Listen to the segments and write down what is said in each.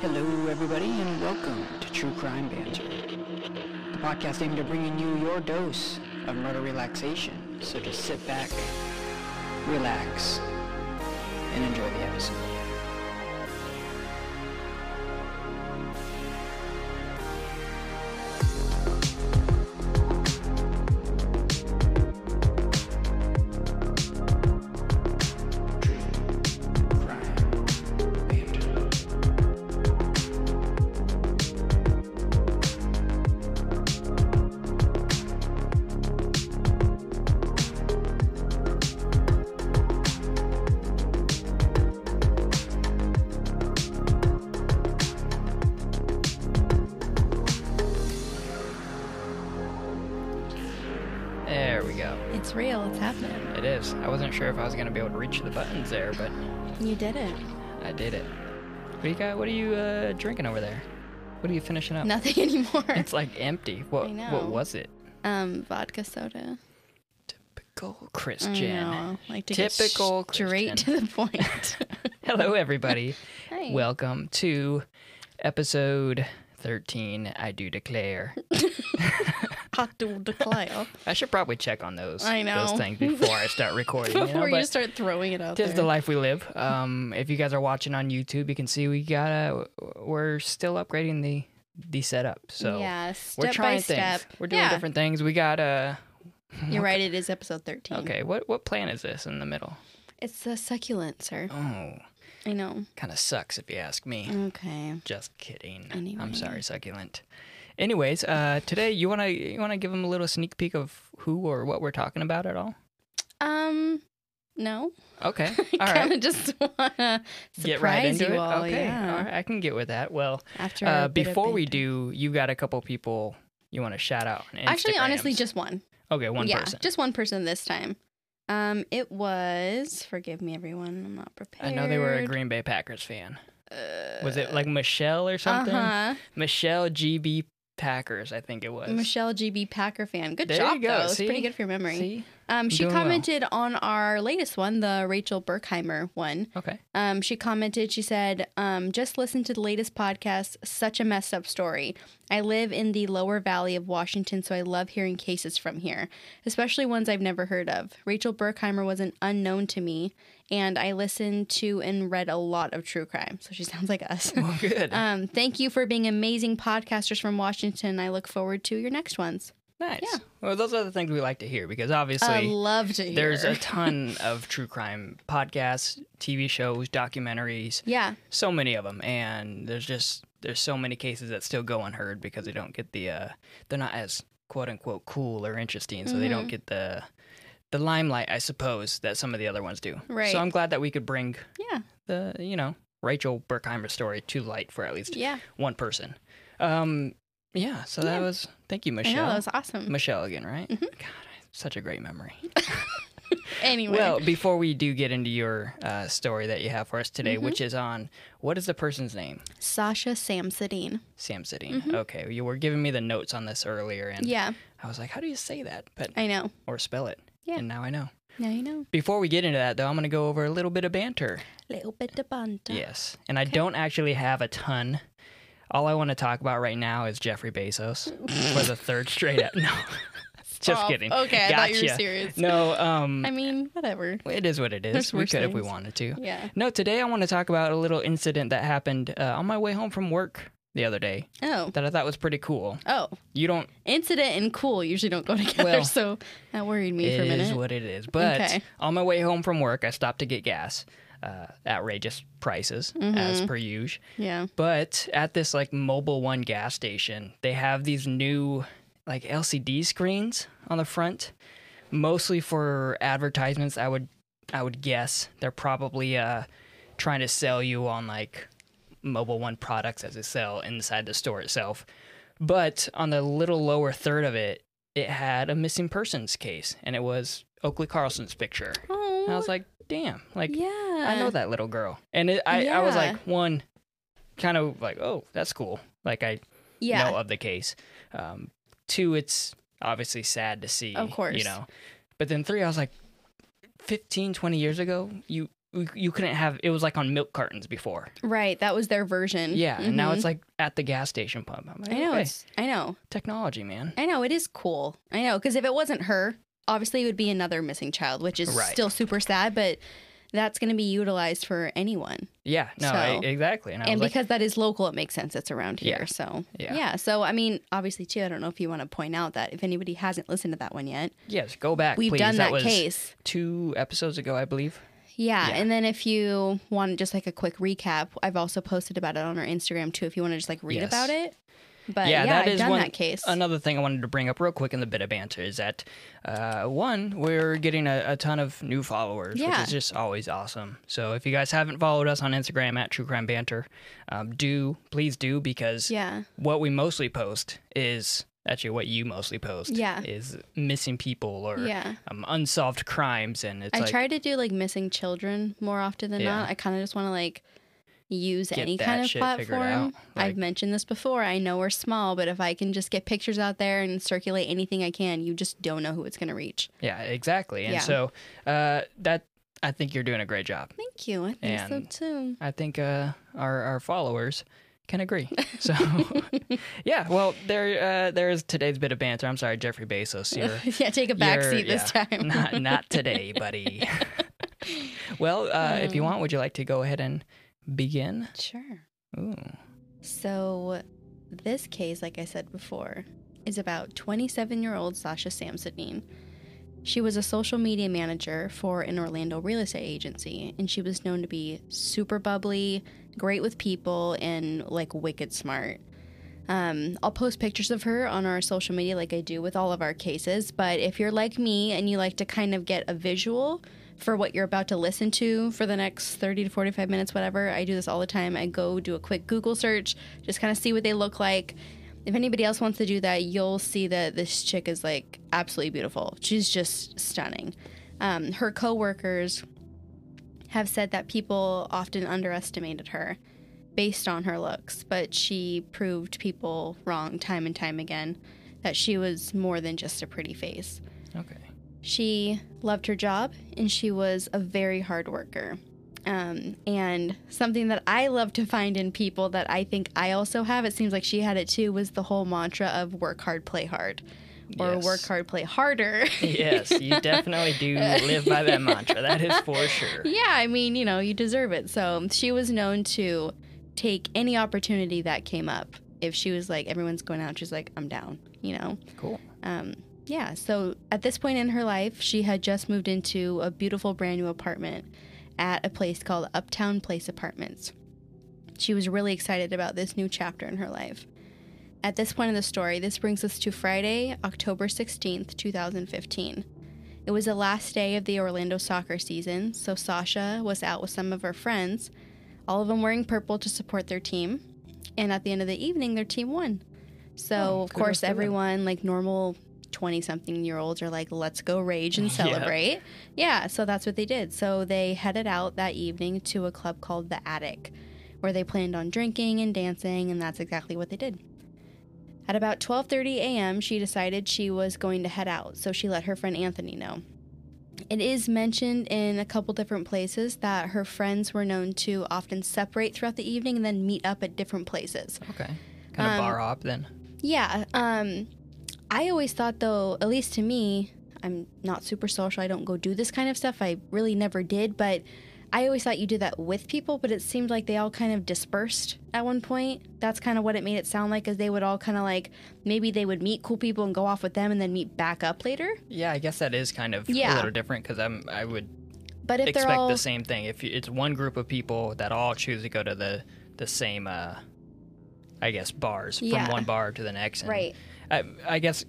Hello, everybody, and welcome to True Crime Banter, the podcast aimed at bringing you your dose of murder relaxation. So just sit back, relax, and enjoy the episode. You did it. I did it. What do you got? What are you uh, drinking over there? What are you finishing up? Nothing anymore. It's like empty. What? I know. What was it? um, vodka soda. Typical I Christian. know. Like to Typical get straight Christian. to the point. Hello, everybody. Hi. Welcome to episode thirteen. I do declare. Hot to declare I should probably check on those. I know. those things before I start recording. you know, before you, start throwing it out Tis there. the life we live. Um, if you guys are watching on YouTube, you can see we got a. We're still upgrading the the setup. So yeah, we're step trying by step. things. We're doing yeah. different things. We got a. You're right. It is episode thirteen. Okay, what what plant is this in the middle? It's a succulent, sir. Oh, I know. kind of sucks if you ask me. Okay. Just kidding. Anyway. I'm sorry, succulent. Anyways, uh, today you wanna you wanna give them a little sneak peek of who or what we're talking about at all? Um, no. Okay, I all right. of just wanna surprise Get right into you it. all. okay, Yeah. all right, I can get with that. Well, After uh, a bit of before we do, you got a couple people you want to shout out. Actually, honestly, just one. okay, one yeah, person. just one person this time. Um, it was. Forgive me, everyone. I'm not prepared. I know they were a Green Bay Packers fan. Uh, Was it like Michelle or something? Uh-huh. Michelle GB Packers, I think it was. Michelle GB Packer fan. Good There job, you go, though. It's pretty good for your memory. See? Um, she doing well. commented on our latest one, the Rachel Burkheimer one. Okay. Um, she commented, she said, um, just listen to the latest podcast. Such a messed up story. I live in the lower valley of Washington, so I love hearing cases from here, especially ones I've never heard of. Rachel Burkheimer was an unknown to me, and I listened to and read a lot of true crime. So she sounds like us. Well, good. um, thank you for being amazing podcasters from Washington. I look forward to your next ones. nice. yeah. Well, those are the things we like to hear because obviously I love to hear. there's a ton of true crime podcasts, TV shows, documentaries, yeah, so many of them, and there's just there's so many cases that still go unheard because they don't get the uh, they're not as quote unquote cool or interesting, so they don't Mhm. get the the limelight, I suppose, that some of the other ones do. Right. So I'm glad that we could bring yeah, the you know Rachel Burkheimer story to light for at least yeah. one person. Um, yeah. So that Yeah. was thank you, Michelle. know that was awesome. Michelle again, right? Mhm. God, such a great memory. Anyway, Well, before we do get into your uh, story that you have for us today, Mhm. which is on what is the person's name? Sasha Samsudean. Sam Sitting. Mhm. Okay, you were giving me the notes on this earlier, and Yeah, I was like, how do you say that? But I know. or spell it? Yeah. And now I know. Now you know. Before we get into that, though, I'm going to go over a little bit of banter. Little bit of banter. Yes, and I Okay. don't actually have a ton. All I want to talk about right now is Jeffrey Bezos for the third straight. Up. No, just Oh, kidding. Okay, I thought you were serious. No, um, I mean, whatever. it is what it is. There's we could if we wanted to. Yeah. No, today I want to talk about a little incident that happened uh, on my way home from work the other day Oh. that I thought was pretty cool. Oh. You don't. Incident and cool usually don't go together, Well, so that worried me for a minute. is what it is. But Okay. on my way home from work, I stopped to get gas. Uh, outrageous prices Mm-hmm. as per usual. yeah. But at this like Mobil One gas station, they have these new like LCD screens on the front, mostly for advertisements. I would I would guess they're probably uh, trying to sell you on like Mobil One products as they sell inside the store itself. But on the little lower third of it, it had a missing persons case, and it was Oakley Carlson's picture. Oh. And I was like, damn, like yeah. I know that little girl. And it, I, I was like, one, kind of like, oh, that's cool. Like I Yeah. know of the case. Um, two, it's obviously sad to see. Of course. You know. But then three, I was like, 15, 20 years ago, you you couldn't have it was like on milk cartons before. Right. That was their version. Yeah, and now it's mm-hmm. like at the gas station pump. I'm like, I know. okay, It's, I know. technology, man. I know. It is cool. I know. Because if it wasn't her, obviously it would be another missing child, which is Right. still super sad, but that's going to be utilized for anyone. Yeah, no, So- I, exactly. And and was like, because that is local, it makes sense it's around here. Yeah. So, Yeah. yeah. So, I mean, obviously, too, I don't know if you want to point out that if anybody hasn't listened to that one yet, yes, go back. we've please. done that, was case. two episodes ago, I believe. Yeah. Yeah. And then if you want just like a quick recap, I've also posted about it on our Instagram too, if you want to just like read Yes. about it. But Yeah, yeah, that I've is done one- that case. Another thing I wanted to bring up real quick in the bit of banter is that uh, one, we're getting a, a ton of new followers, which is just always awesome. So if you guys haven't followed us on Instagram at True Crime Banter, um, do please do because yeah. what we mostly post is actually what you mostly post. Yeah. is missing people or Yeah. um, unsolved crimes, and it's I like try to do like missing children more often than Yeah. not. I kind of just want to like use any kind of platform. like- I've mentioned this before. I know we're small, but if I can just get pictures out there and circulate anything I can, you just don't know who it's going to reach. yeah, exactly. And Yeah. so uh, that I think you're doing a great job. Thank you. I think so too. I think uh, our our followers can agree. So, yeah. Well, there uh, there is today's bit of banter. I'm sorry, Jeffrey Bezos. You're, yeah, take a back seat this yeah, time. not not today, buddy. well, uh, if you want, would you like to go ahead and begin? sure. Ooh. So, this case, like I said before, is about 27 year old Sasha Samsudean. She was a social media manager for an Orlando real estate agency, and she was known to be super bubbly, great with people, and like wicked smart. Um, I'll post pictures of her on our social media like I do with all of our cases, but if you're like me and you like to kind of get a visual for what you're about to listen to for the next 30 to 45 minutes, whatever, I do this all the time. I go do a quick Google search, just kind of see what they look like. If anybody else wants to do that, you'll see that this chick is like absolutely beautiful. She's just stunning. Um, her coworkers have said that people often underestimated her based on her looks, but she proved people wrong time and time again that she was more than just a pretty face. Okay. She loved her job and she was a very hard worker. Um, and something that I love to find in people that I think I also have, it seems like she had it too, was the whole mantra of work hard, play hard. Or Yes. work hard, play harder. yes, you definitely do live by that mantra. That is for sure. yeah, I mean, you know, you deserve it. So she was known to take any opportunity that came up. If she was like, everyone's going out, she's like, I'm down, you know? Cool. Um, yeah, so at this point in her life, she had just moved into a beautiful brand new apartment at a place called Uptown Place Apartments. She was really excited about this new chapter in her life. At this point in the story, this brings us to Friday, October 16th, 2015. It was the last day of the Orlando soccer season, so Sasha was out with some of her friends, all of them wearing purple to support their team. And at the end of the evening, their team won. So, Oh, of course, everyone, like normal 20 something year olds, are like, let's go rage and Yeah. celebrate. Yeah, so that's what they did. So, they headed out that evening to a club called The Attic, where they planned on drinking and dancing, and that's exactly what they did. At about 12:30 a.m., she decided she was going to head out, so she let her friend Anthony know. It is mentioned in a couple different places that her friends were known to often separate throughout the evening and then meet up at different places. Okay. Kind of Um, bar hop then. Yeah, um I always thought though, at least to me, I'm not super social. I don't go do this kind of stuff. I really never did, but I always thought you did that with people, but it seemed like they all kind of dispersed at one point. That's kind of what it made it sound like, as they would all kind of like maybe they would meet cool people and go off with them and then meet back up later. Yeah, I guess that is kind of yeah. a little different because I'm I would But if expect they're all the same thing. If it's one group of people that all choose to go to the the same, uh, I guess, bars Yeah. from one bar to the next. And right, I, I guess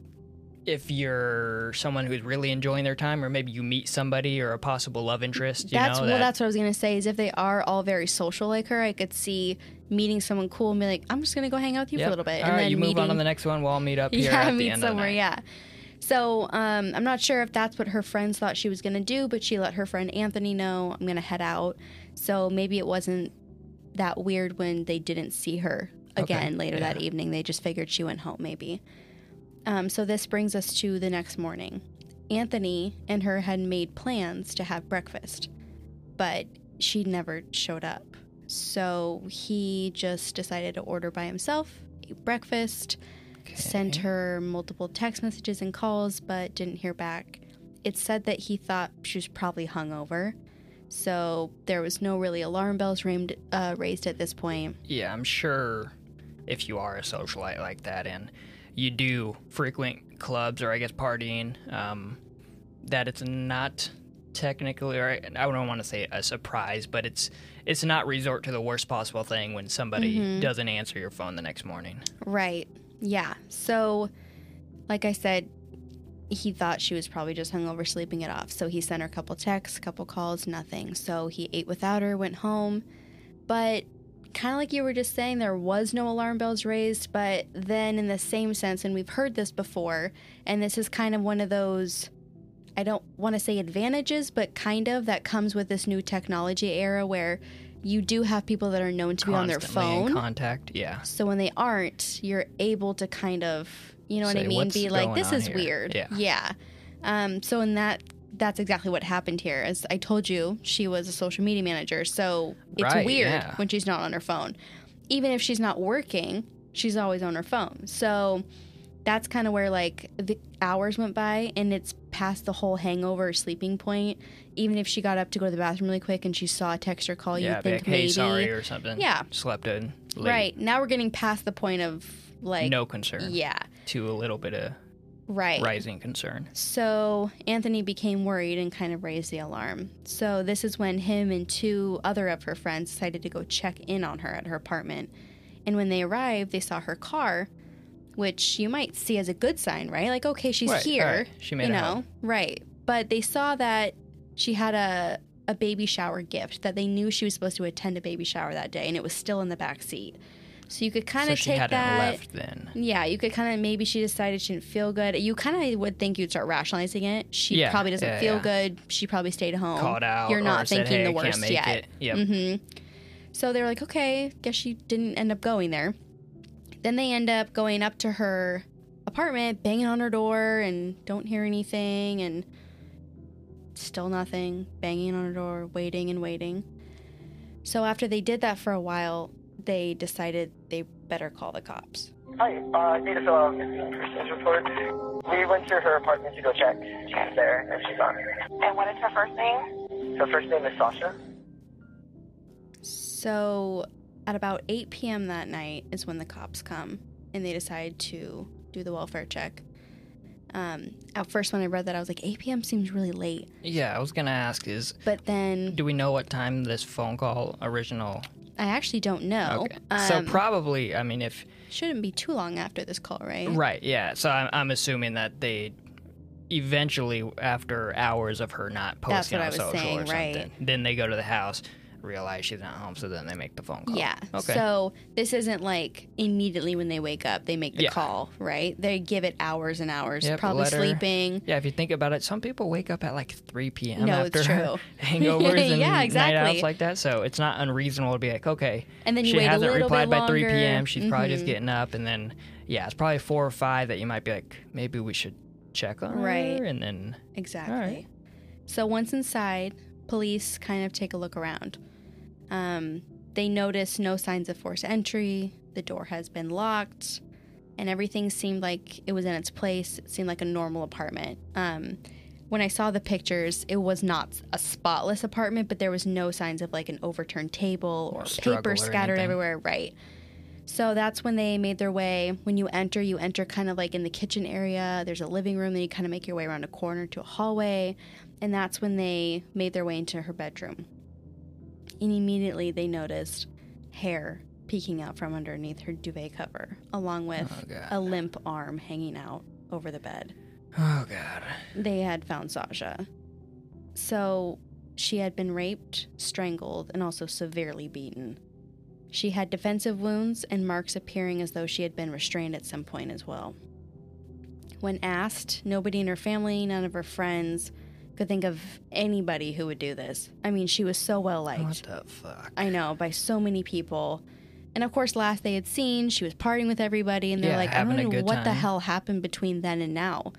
if you're someone who's really enjoying their time, or maybe you meet somebody or a possible love interest, you that's know, well, that, that's what I was gonna say. Is if they are all very social like her, I could see meeting someone cool and be like, I'm just gonna go hang out with you for a little bit, All and right, then you move on to the next one. We'll all meet up here yeah, at the meet end somewhere. of the night. Yeah. So um, I'm not sure if that's what her friends thought she was gonna do, but she let her friend Anthony know I'm gonna head out. So maybe it wasn't that weird when they didn't see her Okay, again later that evening. They just figured she went home, maybe. Um, so this brings us to the next morning. Anthony and her had made plans to have breakfast, but she never showed up. So he just decided to order by himself, ate breakfast, sent her multiple text messages and calls, but didn't hear back. It said that he thought she was probably hungover. So there was no really alarm bells uh, raised at this point. Yeah, I'm sure if you are a socialite like that and you do frequent clubs or I guess partying, um, that it's not technically, or I don't want to say a surprise, but it's it's not resort to the worst possible thing when somebody Mhm. doesn't answer your phone the next morning. Right. Yeah. So, like I said, he thought she was probably just hungover sleeping it off. So he sent her a couple texts, couple calls, nothing. So he ate without her, went home. But kind of like you were just saying, there was no alarm bells raised. But then, in the same sense, and we've heard this before, and this is kind of one of those. I don't want to say advantages, but kind of that comes with this new technology era where you do have people that are known to be on their Constantly in phone. contact. Yeah. So when they aren't, you're able to kind of, you know what I mean, be like, this is here?" weird. Yeah. Yeah. Um, so in that, that's exactly what happened here. As I told you, she was a social media manager, so it's Right, weird yeah. when she's not on her phone. Even if she's not working, she's always on her phone. So that's kind of where like the hours went by, and it's past the whole hangover sleeping point. Even if she got up to go to the bathroom really quick and she saw a text or call, yeah, you think like, hey, maybe sorry or something. Yeah. Slept in. Late. right now we're getting past the point of like no concern. yeah To a little bit of right. rising concern. so anthony became worried and kind of raised the alarm. So this is when him and two other of her friends decided to go check in on her at her apartment. And when they arrived they saw her car which you might see as a good sign right? Like okay she's Right, here right. She made you it know? home. right. But they saw that she had a a baby shower gift that they knew she was supposed to attend a baby shower that day and it was still in the back seat so you could kind so of she take that left then. yeah, you could kind of maybe she decided she didn't feel good. You kind of would think you'd start rationalizing it. She Yeah, probably doesn't yeah, feel yeah. good. She probably stayed home. Called out. You're not said, thinking hey, the worst yet. It. Yep. hmm So they were like, okay, guess she didn't end up going there. Then they end up going up to her apartment, banging on her door, and don't hear anything, and still nothing. Banging on her door, waiting and waiting. So after they did that for a while, they decided they better call the cops. Hi, uh, I need to fill out a missing persons report. We went to her apartment to go check. She's there, and she's on. And what is her first name? Her first name is Sasha. So, at about 8 p.m. that night is when the cops come and they decide to do the welfare check. Um, at first, when I read that, I was like, 8 p.m. seems really late. Yeah, I was gonna ask is But then do we know what time this phone call original? I actually don't know. Okay. so Um, probably, I mean, if shouldn't be too long after this call, right? right, yeah. So I'm, I'm assuming that they eventually, after hours of her not posting on social saying, or right. something, then they go to the house, realize she's not home, so then they make the phone call. Yeah. Okay. So this isn't like immediately when they wake up, they make the Yeah. call, right? They give it hours and hours, Yep, probably sleeping. yeah, if you think about it, some people wake up at like 3 p.m. No, after it's true. hangovers and Yeah, night outs like that. So it's not unreasonable to be like, okay, And then you she wait hasn't replied by 3 p.m. She's probably just Mhm. getting up, and then yeah, it's probably four or five that you might be like, maybe we should check on Right. her, and then Exactly. Alright. So once inside, police kind of take a look around. Um, they notice no signs of forced entry. The door has been locked, and everything seemed like it was in its place. It seemed like a normal apartment. Um, when I saw the pictures, it was not a spotless apartment, but there was no signs of like an overturned table or paper scattered anything. everywhere. Right. So that's when they made their way. When you enter, you enter kind of like in the kitchen area. There's a living room, then you kind of make your way around a corner to a hallway. And that's when they made their way into her bedroom. And immediately they noticed hair peeking out from underneath her duvet cover, along with Oh, a limp arm hanging out over the bed. oh god, They had found Sasha. So she had been raped, strangled, and also severely beaten. She had defensive wounds and marks appearing as though she had been restrained at some point as well. When asked, nobody in her family, none of her friends, could think of anybody who would do this. I mean, she was so well liked. what the fuck? I know, by so many people. And of course, last they had seen, she was partying with everybody, and they're Yeah, like, I don't know what the hell happened between then and now.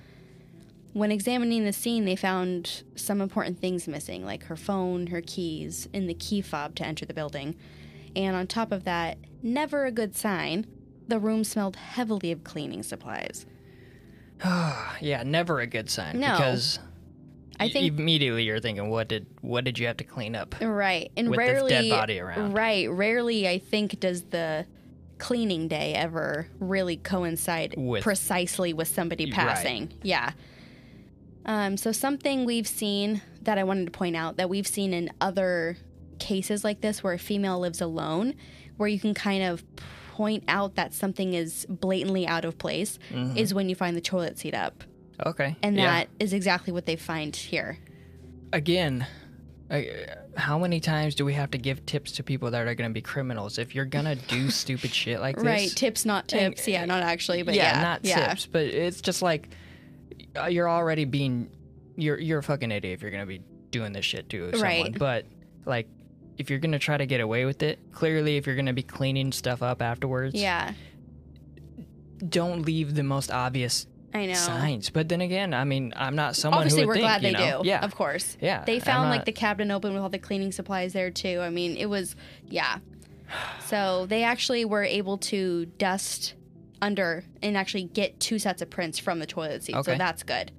when examining the scene, they found some important things missing, like her phone, her keys, and the key fob to enter the building. And on top of that, never a good sign, the room smelled heavily of cleaning supplies. yeah, never a good sign No. because I think immediately you're thinking, what did what did you have to clean up? right, and rarely dead body around. Right, rarely I think does the cleaning day ever really coincide With- precisely with somebody Right. passing. Yeah. Um, so something we've seen that I wanted to point out that we've seen in other cases like this where a female lives alone, where you can kind of point out that something is blatantly out of place, is when you find the toilet seat up, Okay, and yeah. that is exactly what they find here. again, I, how many times do we have to give tips to people that are going to be criminals? If you're gonna do stupid shit like this, Right, tips, not And- tips. yeah, not actually, but yeah, yeah, not yeah. tips, but it's just like uh, you're already being you're you're a fucking idiot if you're gonna be doing this shit to someone. Right. But like, if you're gonna try to get away with it, clearly, if you're gonna be cleaning stuff up afterwards, Yeah, don't leave the most obvious I know. signs. But then again, I mean, I'm not someone Obviously, we're think, glad you they know? do. Yeah, of course. yeah. They found like the cabinet open with all the cleaning supplies there too. I mean, it was yeah. So they actually were able to dust under and actually get two sets of prints from the toilet seat. Okay. So that's good.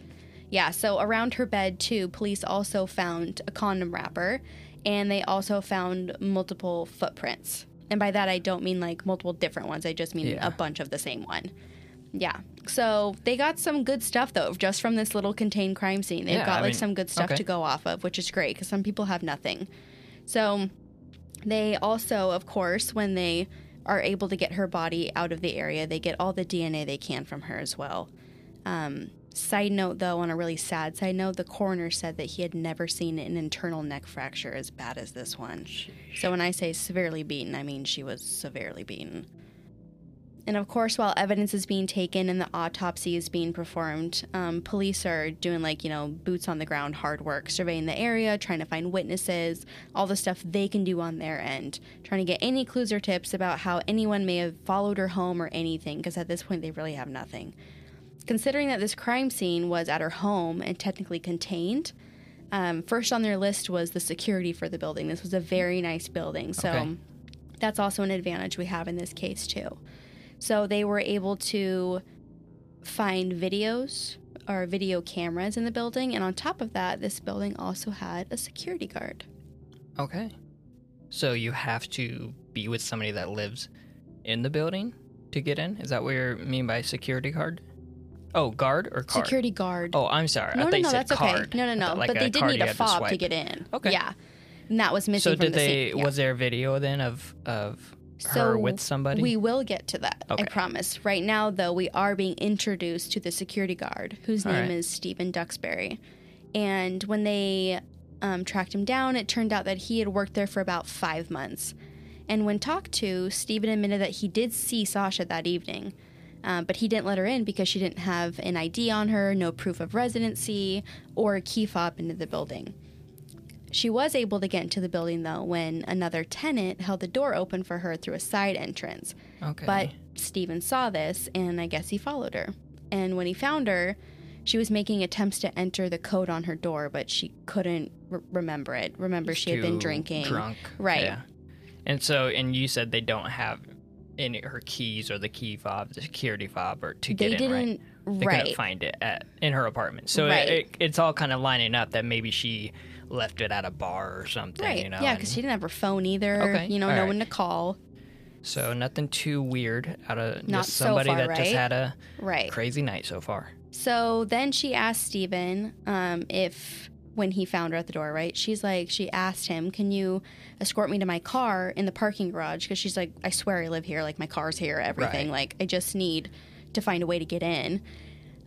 Yeah, so around her bed too, police also found a condom wrapper and they also found multiple footprints. And by that I don't mean like multiple different ones. I just mean Yeah. a bunch of the same one. Yeah. So they got some good stuff though, just from this little contained crime scene. They've Yeah, got I like mean, some good stuff okay. to go off of, which is great because some people have nothing. So they also, of course, when they are able to get her body out of the area, they get all the DNA they can from her as well. Um, side note, though, on a really sad side note, the coroner said that he had never seen an internal neck fracture as bad as this one. So when I say severely beaten, I mean she was severely beaten. And of course, while evidence is being taken and the autopsy is being performed, um, police are doing like, you know, boots on the ground hard work, surveying the area, trying to find witnesses, all the stuff they can do on their end, trying to get any clues or tips about how anyone may have followed her home or anything, because at this point they really have nothing. Considering that this crime scene was at her home and technically contained, um, first on their list was the security for the building. This was a very nice building, so Okay. that's also an advantage we have in this case too. So they were able to find videos or video cameras in the building, and on top of that, this building also had a security guard. Okay. So you have to be with somebody that lives in the building to get in? Is that what you mean by security card? Oh, guard or card? Security guard. Oh, I'm sorry. no, I no, no, that's card. okay. No, no, no. like but they did need a had to fob to, get in. Okay. Yeah. And that was missing So from did the they? scene. Yeah. Was there video then of of her So with somebody? We will get to that. Okay. I promise. Right now, though, we are being introduced to the security guard, whose All name right. is Stephen Duxbury. And when they um, tracked him down, it turned out that he had worked there for about five months. And when talked to, Stephen admitted that he did see Sasha that evening. Uh, but he didn't let her in because she didn't have an ID on her, no proof of residency, or a key fob into the building. She was able to get into the building though when another tenant held the door open for her through a side entrance. okay. But Steven saw this and I guess he followed her. And when he found her, she was making attempts to enter the code on her door, but she couldn't re- remember it. Remember, she had been drinking. drunk. Right. Yeah. And so, and you said they don't have any her keys or the key fob, the security fob, or to They get in, right? didn't. They Right. couldn't find it at in her apartment. So Right. it, it, it's all kind of lining up that maybe she left it at a bar or something. Right. You know. yeah, because she didn't have her phone either. Okay, You know, all no right. one to call. So nothing too weird out of Not just so somebody far, that just had a Right. crazy night so far. So then she asked Steven um, if, when he found her at the door, right? She's like, she asked him, Can you escort me to my car in the parking garage? Because she's like, I swear I live here. Like, my car's here, everything. Right. Like, I just need to find a way to get in.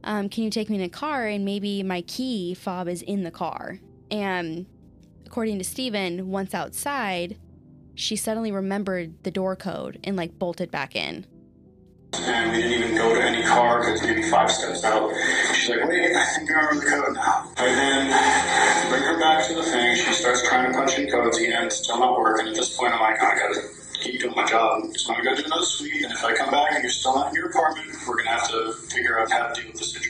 Um, can you take me in a car and maybe my key fob is in the car? And according to Steven, once outside, she suddenly remembered the door code and like bolted back in. and we didn't even go to any car because maybe five steps out. She's like, wait, I think I remember the code now. I then bring her back to the thing. She starts trying to punch in codes again. It's still not working. At this point, I'm like, oh, I gotta keep doing my job. So I'm gonna go do another suite. And if I come back and you're still not in your apartment, we're gonna have to figure out how to deal with the situation.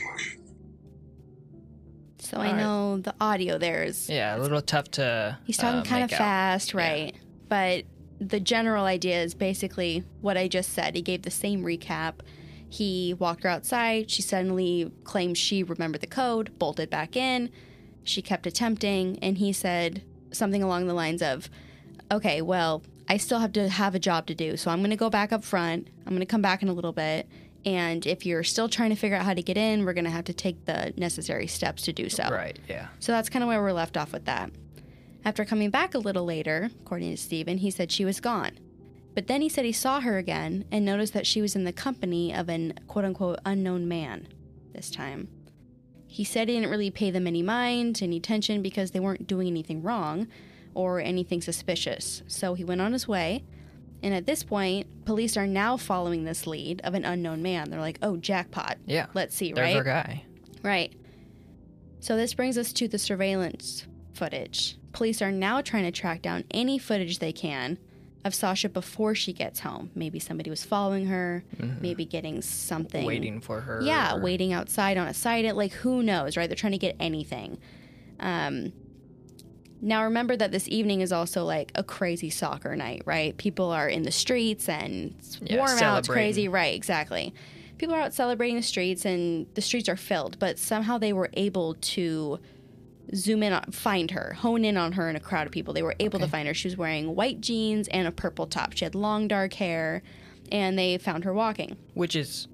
So I All right. know the audio there is Yeah, a little tough to. He's talking uh, kind of out. fast, right? But the general idea is basically what I just said. He gave the same recap. He walked her outside. She suddenly claimed she remembered the code, bolted back in. She kept attempting, and he said something along the lines of, Okay, well, I still have to have a job to do, so I'm going to go back up front. I'm going to come back in a little bit. And if you're still trying to figure out how to get in, we're going to have to take the necessary steps to do so. Right. Yeah. So that's kind of where we're left off with that. After coming back a little later, according to Stephen, he said she was gone. But then he said he saw her again and noticed that she was in the company of an quote unquote unknown man this time. He said he didn't really pay them any mind, any attention, because they weren't doing anything wrong or anything suspicious. So he went on his way. And at this point, police are now following this lead of an unknown man. They're like, oh, jackpot. Yeah. Let's see, There's right? our guy. Right. So this brings us to the surveillance footage. Police are now trying to track down any footage they can of Sasha before she gets home. Maybe somebody was following her, maybe getting something. Waiting for her. Yeah, or- waiting outside on a side. It like who knows, right? They're trying to get anything. Um, now remember that this evening is also like a crazy soccer night, right? People are in the streets and it's Yeah, warm out, it's crazy, right? Exactly. People are out celebrating the streets and the streets are filled, but somehow they were able to zoom in on find her, hone in on her in a crowd of people. They were able to find her. She was wearing white jeans and a purple top. She had long dark hair and they found her walking. Which is,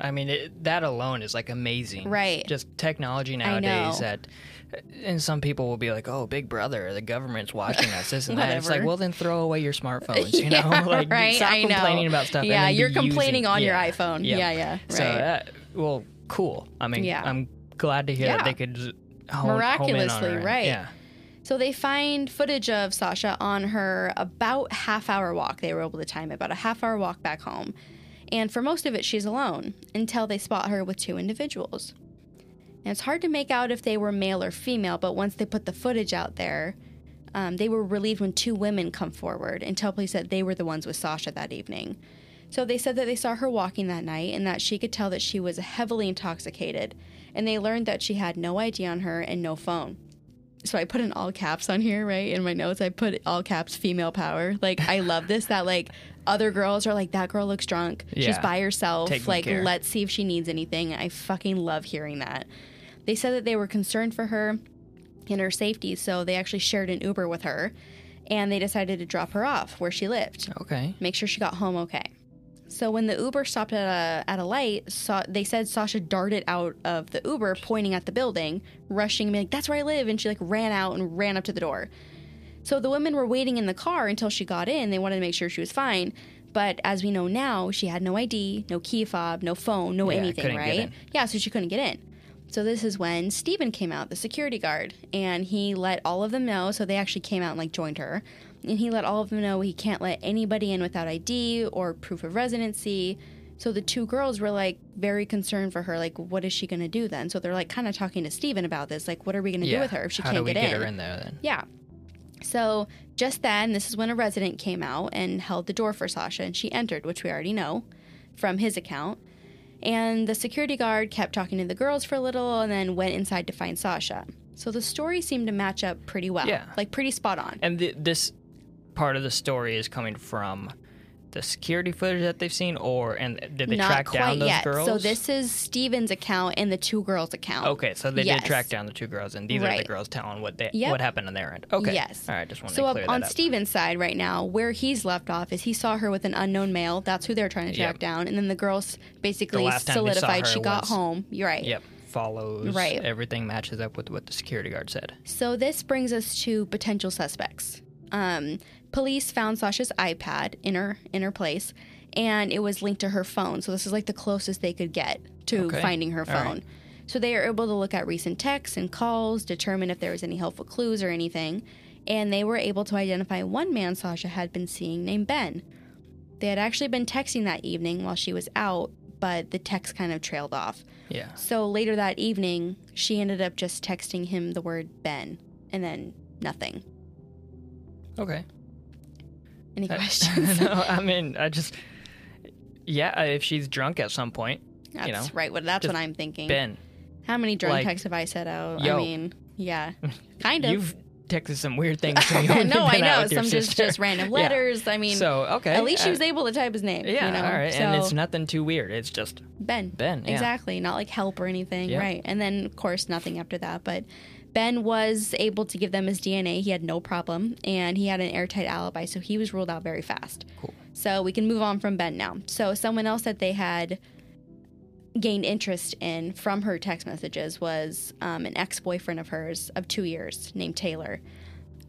I mean, it, that alone is like amazing. Right. Just technology nowadays that. And some people will be like, "Oh, Big Brother, the government's watching us, this and that." It's like, well, then throw away your smartphones. You Yeah, know, like right? stop I know. complaining about stuff. Yeah, you're complaining using- on your iPhone. Yeah, yeah, So, right. uh, well, cool. I mean, Yeah. I'm glad to hear Yeah. that they could hone, hone Miraculously, her. right. Yeah. So they find footage of Sasha on her about half hour walk. They were able to time it, about a half hour walk back home. And for most of it, she's alone until they spot her with two individuals. It's hard to make out if they were male or female, but once they put the footage out there, um, they were relieved when two women come forward and tell police that they were the ones with Sasha that evening. So they said that they saw her walking that night and that she could tell that she was heavily intoxicated. And they learned that she had no ID on her and no phone so I put in all caps on here, right? In my notes, I put all caps female power. Like, I love this that, like, other girls are like, that girl looks drunk. She's by herself. Like, let's see if she needs anything. I fucking love hearing that. They said that they were concerned for her and her safety, so they actually shared an Uber with her and they decided to drop her off where she lived Okay. make sure she got home okay. So when the Uber stopped at a at a light, saw, they said Sasha darted out of the Uber, pointing at the building, rushing, being like, "That's where I live!" And she like ran out and ran up to the door. So the women were waiting in the car until she got in. They wanted to make sure she was fine. But as we know now, she had no ID, no key fob, no phone, no Yeah, anything, right? Yeah, so she couldn't get in. So this is when Steven came out, the security guard, and he let all of them know. So they actually came out and like joined her, and he let all of them know he can't let anybody in without ID or proof of residency. So the two girls were like very concerned for her, like what is she gonna do then? So they're like kind of talking to Steven about this, like what are we gonna Yeah. do with her if she How can't do we get, get in? her in there then? Yeah. So just then, this is when a resident came out and held the door for Sasha, and she entered, which we already know from his account. And the security guard kept talking to the girls for a little and then went inside to find Sasha. So the story seemed to match up pretty well. Yeah. Like pretty spot on. And th- this part of the story is coming from the security footage that they've seen, or and did they Not track quite down those yet. girls? So this is Steven's account and the two girls' account. Okay, so they Yes. did track down the two girls, and these are the girls telling what they Yep. what happened on their end. Okay, Yes. all right, just wanted So to up clear on up. Steven's side right now, where he's left off is he saw her with an unknown male. That's who they're trying to track Yep. down. And then the girls basically last time they saw solidified she got was- home. You're right. Yep, follows. Right. Everything matches up with what the security guard said. So this brings us to potential suspects. Um, police found Sasha's iPad in her in her place, and it was linked to her phone. So this is like the closest they could get to Okay. finding her phone. right. So they are able to look at recent texts and calls, determine if there was any helpful clues or anything, and they were able to identify one man Sasha had been seeing named Ben. They had actually been texting that evening while she was out, but the text kind of trailed off. Yeah. So later that evening, she ended up just texting him the word Ben and then nothing. Okay. Any questions? no, I mean, I just yeah, if she's drunk at some point, That's know, right. What that's what I'm thinking. Ben. How many drunk Like, texts have I set out? I mean, yeah, kind of. You've texted some weird things to me. no, I know some just just random Yeah. letters. I mean, So okay, at least she uh, was able to type his name. Yeah, you know? all right, So, and it's nothing too weird. It's just Ben. Ben, yeah. Exactly. Not like help or anything. Yep. Right. And then, of course, nothing after that. But Ben was able to give them his DNA. He had no problem. And he had an airtight alibi. So he was ruled out very fast. Cool. So we can move on from Ben now. So someone else that they had gained interest in from her text messages was um, an ex boyfriend of hers of two years named Taylor.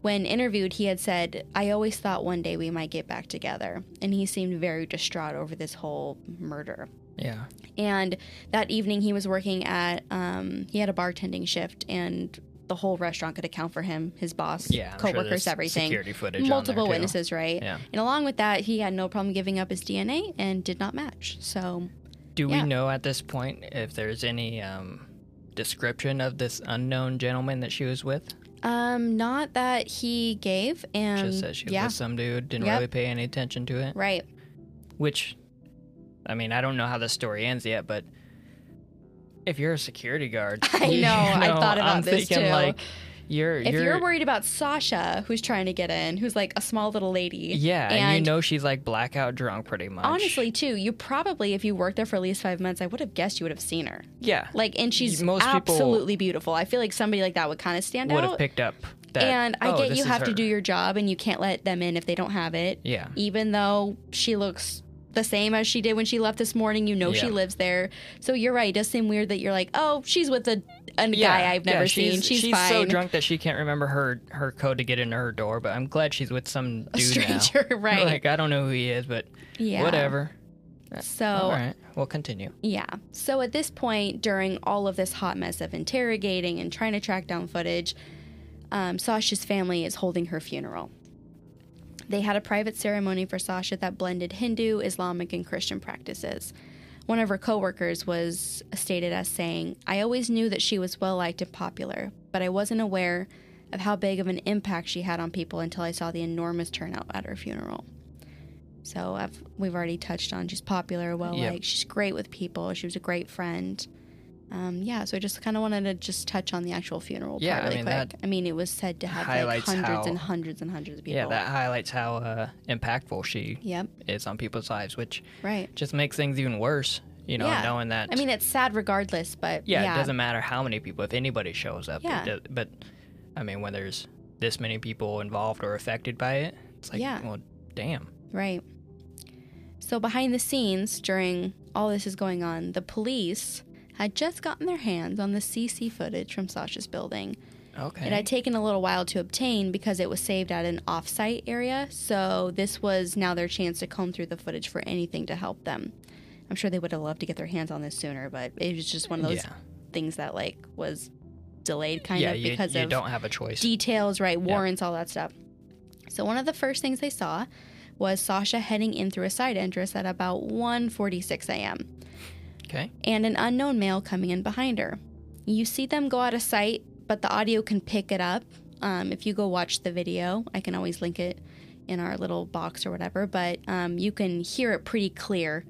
When interviewed, he had said, I always thought one day we might get back together. And he seemed very distraught over this whole murder. yeah. And that evening, he was working at, um, he had a bartending shift, and the whole restaurant could account for him, his boss, Yeah, I'm sure coworkers, everything. security footage Multiple witnesses, right? Yeah. And along with that, he had no problem giving up his DNA and did not match. So, Do Yeah. we know at this point if there's any um, description of this unknown gentleman that she was with? um, not that he gave, and Just said she was yeah, with some dude, didn't Yep. really pay any attention to it. right. Which, I mean, I don't know how the story ends yet, but if you're a security guard, I you know, I thought about I'm this, thinking too. like you're If you're, you're, worried about Sasha, who's trying to get in, who's like a small little lady, yeah, and, and you know she's like blackout drunk pretty much. honestly, too, you probably, if you worked there for at least five months, I would have guessed you would have seen her. yeah, Like, and she's Most absolutely beautiful. I feel like somebody like that would kind of stand would out. have picked up that. and I oh, get you have to do your job and you can't let them in if they don't have it. yeah, Even though she looks the same as she did when she left this morning, you know she lives there. So you're right. It does seem weird that you're like, oh, she's with a, a yeah, guy I've never yeah, seen. She's, she's fine. so drunk that she can't remember her her code to get into her door. But I'm glad she's with some A dude now. stranger, right? Like I don't know who he is, but yeah. whatever. So All right, we'll continue. Yeah. So at this point, during all of this hot mess of interrogating and trying to track down footage, um, Sasha's family is holding her funeral. They had a private ceremony for Sasha that blended Hindu, Islamic, and Christian practices. One of her coworkers was stated as saying, I always knew that she was well liked and popular, but I wasn't aware of how big of an impact she had on people until I saw the enormous turnout at her funeral. So I've, we've already touched on she's popular, well Yep. liked, she's great with people, she was a great friend. Um, yeah, so I just kind of wanted to just touch on the actual funeral Yeah, part I really mean, quick. I mean, it was said to have like hundreds how- and hundreds and hundreds of people. Yeah, that highlights how uh, impactful she Yep, is on people's lives, which right. just makes things even worse. You know, Yeah. knowing that. I mean, it's sad regardless, but yeah, yeah, it doesn't matter how many people, if anybody shows up. Yeah. does- but I mean, when there's this many people involved or affected by it, it's like, Yeah. well, damn. Right. So, behind the scenes, during all this is going on, the police had just gotten their hands on the CC footage from Sasha's building. Okay. It had taken a little while to obtain because it was saved at an off-site area. So, this was now their chance to comb through the footage for anything to help them. I'm sure they would have loved to get their hands on this sooner, but it was just one of those yeah, things that like was delayed kind yeah, of you, because you of don't have a choice. details, right? Warrants, all that stuff. So one of the first things they saw was Sasha heading in through a side entrance at about 1:46 a.m. okay. and an unknown male coming in behind her. You see them go out of sight, but the audio can pick it up. Um, if you go watch the video, I can always link it in our little box or whatever, but um, you can hear it pretty clear.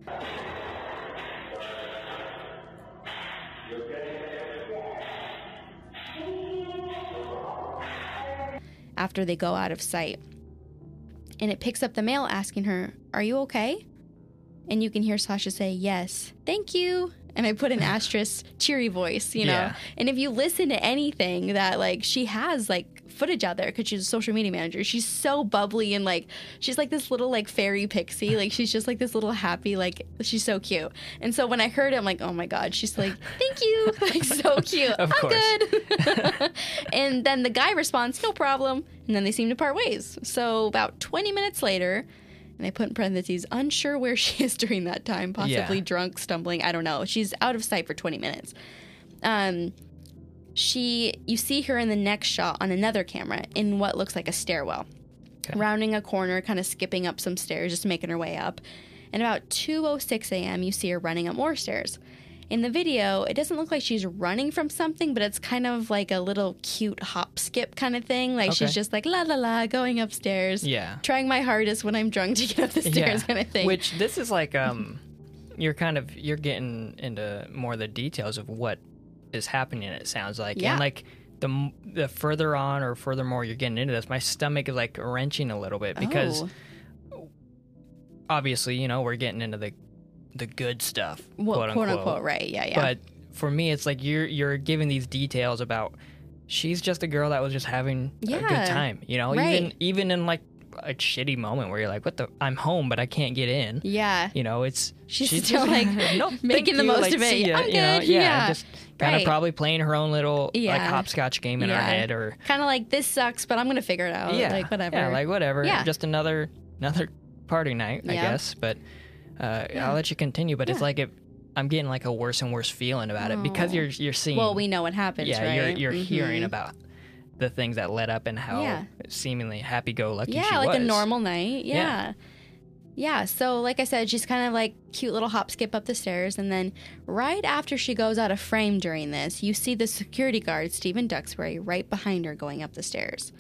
After they go out of sight. And it picks up the male asking her, Are you okay? And you can hear Sasha say, Yes, thank you. And I put an asterisk cheery voice, you know. Yeah. And if you listen to anything that like she has like footage out there because she's a social media manager, she's so bubbly and like she's like this little like fairy pixie. Like she's just like this little happy, like she's so cute. And so when I heard it, I'm like, oh my God, she's like, thank you. like so cute. Of I'm good. and then the guy responds, no problem. And then they seem to part ways. So about 20 minutes later, and I put in parentheses, unsure where she is during that time, possibly Yeah. drunk, stumbling. I don't know. She's out of sight for 20 minutes. Um, she, you see her in the next shot on another camera in what looks like a stairwell, Okay. rounding a corner, kind of skipping up some stairs, just making her way up. And about 2:06 a.m., you see her running up more stairs. In the video, it doesn't look like she's running from something, but it's kind of like a little cute hop skip kind of thing. Like she's just like la la la going upstairs Yeah. trying my hardest when I'm drunk to get up the stairs kind of thing. Which this is like um you're kind of you're getting into more of the details of what is happening. It sounds like, Yeah. and like the the further on or furthermore you're getting into this, my stomach is like wrenching a little bit because Oh. obviously, you know, we're getting into the the good stuff, well, quote, quote, unquote. unquote, right? Yeah, yeah. But for me, it's like you're you're giving these details about she's just a girl that was just having a good time. You know, Right. even even in like a shitty moment where you're like, what the? I'm home, but I can't get in. yeah, You know, it's She's she's still, just- like, "No, making the you," most like, of it. Ya," I'm you know? good, yeah, yeah. just kind of Right. probably playing her own little like hopscotch game in her head, or kind of like this sucks, but I'm gonna figure it out. yeah, like whatever. yeah, like whatever, Yeah. just another another party night, I guess. But uh, Yeah. I'll let you continue. But it's like it, I'm getting like a worse and worse feeling about it because you're you're seeing. well, we know what happens, yeah, right? you're you're hearing Mhm. about the things that led up and how Yeah. seemingly happy-go-lucky yeah, she like was. a normal night. Yeah. Yeah. yeah. so like I said, she's kind of like cute little hop skip up the stairs, and then right after she goes out of frame during this, you see the security guard Stephen Duxbury right behind her going up the stairs.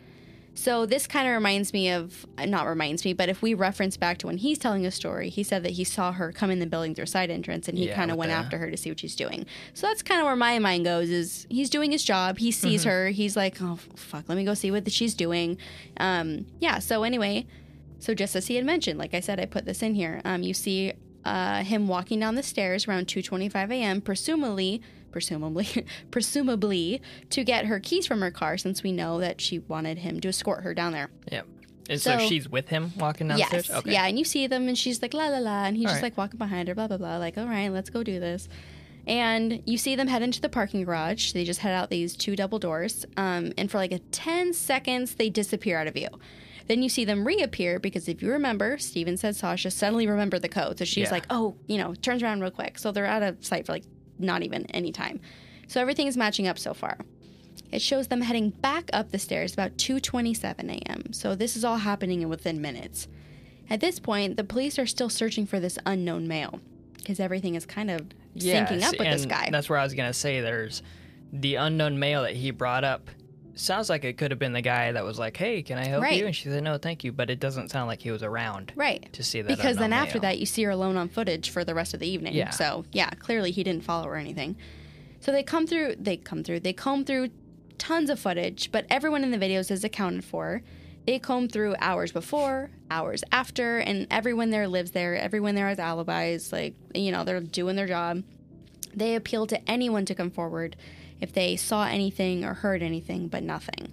So this kind of reminds me of not reminds me, but if we reference back to when he's telling a story, he said that he saw her come in the building through a side entrance, and he Yeah, kind of went the- after her to see what she's doing. So that's kind of where my mind goes: is he's doing his job, he sees Mm-hmm. her, he's like, oh fuck, let me go see what she's doing. Um, yeah. So anyway, so just as he had mentioned, like I said, I put this in here. Um, you see uh, him walking down the stairs around 2:25 a.m. Presumably, presumably, presumably to get her keys from her car, since we know that she wanted him to escort her down there. Yeah. And so, So- she's with him walking downstairs. Yes, Okay. yeah, and you see them, and she's like la la la, and he's All just right. like walking behind her, blah blah blah, like all right, let's go do this. And you see them head into the parking garage. They just head out these two double doors, um, and for like a ten seconds, they disappear out of view. Then you see them reappear because if you remember, Steven said Sasha suddenly remembered the code, so she's Yeah. like, oh, you know, turns around real quick. So they're out of sight for like not even any time. So everything is matching up so far. It shows them heading back up the stairs about 2:27 a.m. So this is all happening in within minutes. At this point, the police are still searching for this unknown male because everything is kind of syncing up with this guy. That's where I was gonna say. There's the unknown male that he brought up. Sounds like it could have been the guy that was like, "Hey, can I help Right. you?" And she said, "No, thank you." But it doesn't sound like he was around Right. to see that. Because then after that, you see her alone on footage for the rest of the evening. Yeah. So yeah, clearly he didn't follow or anything. So they come through. They come through. They comb through tons of footage, but everyone in the videos is accounted for. They comb through hours before, hours after, and everyone there lives there. Everyone there has alibis. Like you know, they're doing their job. They appeal to anyone to come forward if they saw anything or heard anything, but nothing.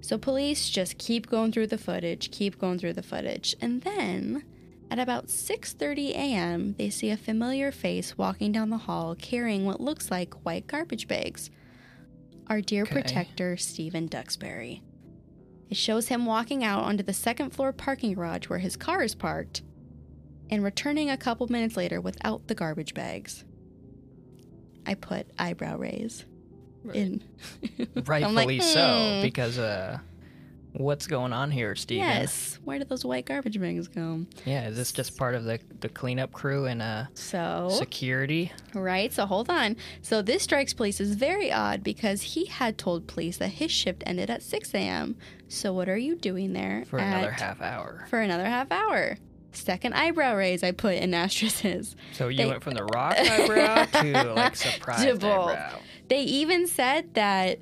So police just keep going through the footage, keep going through the footage, and then at about 6:30 a.m., they see a familiar face walking down the hall carrying what looks like white garbage bags. Our dear Okay. protector, Stephen Duxbury. It shows him walking out onto the second floor parking garage where his car is parked and returning a couple minutes later without the garbage bags. I put eyebrow raise in. I'm rightfully like, so, hmm. because uh, what's going on here, Steven? Yes. Where did those white garbage bags go? Yeah, is this just part of the the cleanup crew and uh So, security? right. So hold on. So this strikes police as very odd because he had told police that his shift ended at 6 a.m. So what are you doing there For another half hour. For another half hour. Second eyebrow raise I put in asterisks. So you They- went from the rock eyebrow to like surprised To eyebrow. They even said that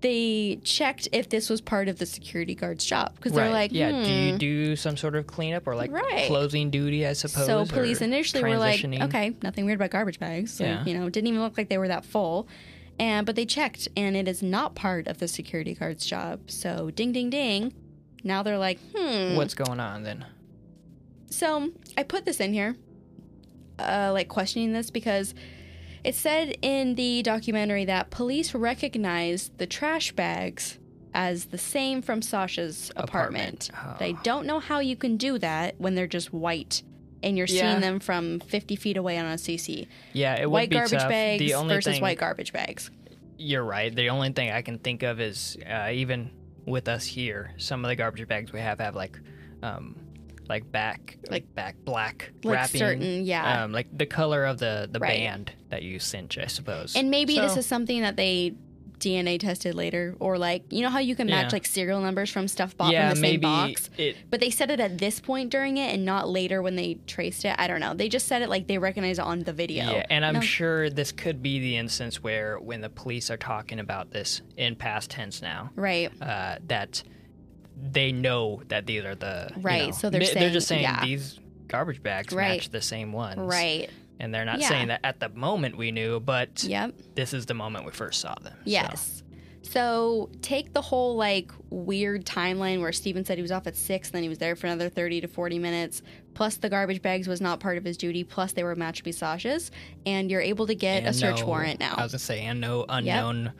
they checked if this was part of the security guard's job because they're Right. like, yeah. Do you "Hmm." do some sort of cleanup or like Right. closing duty? I suppose. So police initially were like, okay, nothing weird about garbage bags. Like, Yeah. you know, it didn't even look like they were that full. And but they checked, and it is not part of the security guard's job. So ding, ding, ding. Now they're like, hmm. What's going on then? So I put this in here, uh, like questioning this because it said in the documentary that police recognized the trash bags as the same from Sasha's apartment. Apartment. Oh. don't know how you can do that when they're just white and you're Yeah. seeing them from 50 feet away on a CC. Yeah, it white would be garbage tough. bags the only versus thing, white garbage bags. You're right. The only thing I can think of is uh, even with us here, some of the garbage bags we have have like, um, like back, like back black Like wrapping. certain, yeah. Um, like the color of the the Right. band that you cinch, I suppose. And maybe this is something that they DNA tested later, or like you know how you can match Yeah. like serial numbers from stuff bought yeah, from the same maybe box. it. But they said it at this point during it and not later when they traced it. I don't know. They just said it like they recognize it on the video. Yeah, and I'm No. sure this could be the instance where when the police are talking about this in past tense now, Right. uh, that they know that these are the you Right, know, so they're ma- they're just saying- saying yeah. these garbage bags Right. match the same ones, Right. And they're not Yeah. saying that at the moment we knew, but Yep. this is the moment we first saw them. Yes. So take the whole like weird timeline where Steven said he was off at six, then he was there for another 30 to 40 minutes. Plus, the garbage bags was not part of his duty. Plus, they were match Sasha's. And you're able to get a search no- warrant now. I was gonna say, and no unknown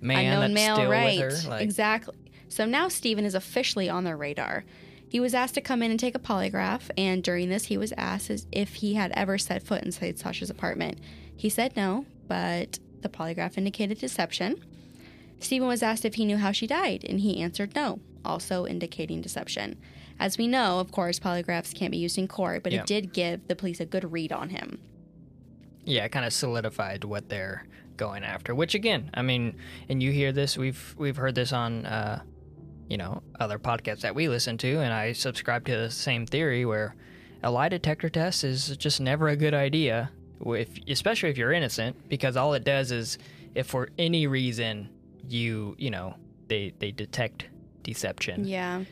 man unknown that's male, still right? with her. Like, exactly. So now Steven is officially on their radar. He was asked to come in and take a polygraph, and during this, he was asked as if he had ever set foot inside Sasha's apartment. He said no, but the polygraph indicated deception. Steven was asked if he knew how she died, and he answered no, also indicating deception. As we know, of course, polygraphs can't be used in court, but Yeah. it did give the police a good read on him. yeah, it kind of solidified what they're going after. Which again, I mean, and you hear this, we've we've heard this on, uh, you know, other podcasts that we listen to, and I subscribe to the same theory where a lie detector test is just never a good idea, if especially if you're innocent, because all it does is, if for any reason you you know they they detect deception, Yeah.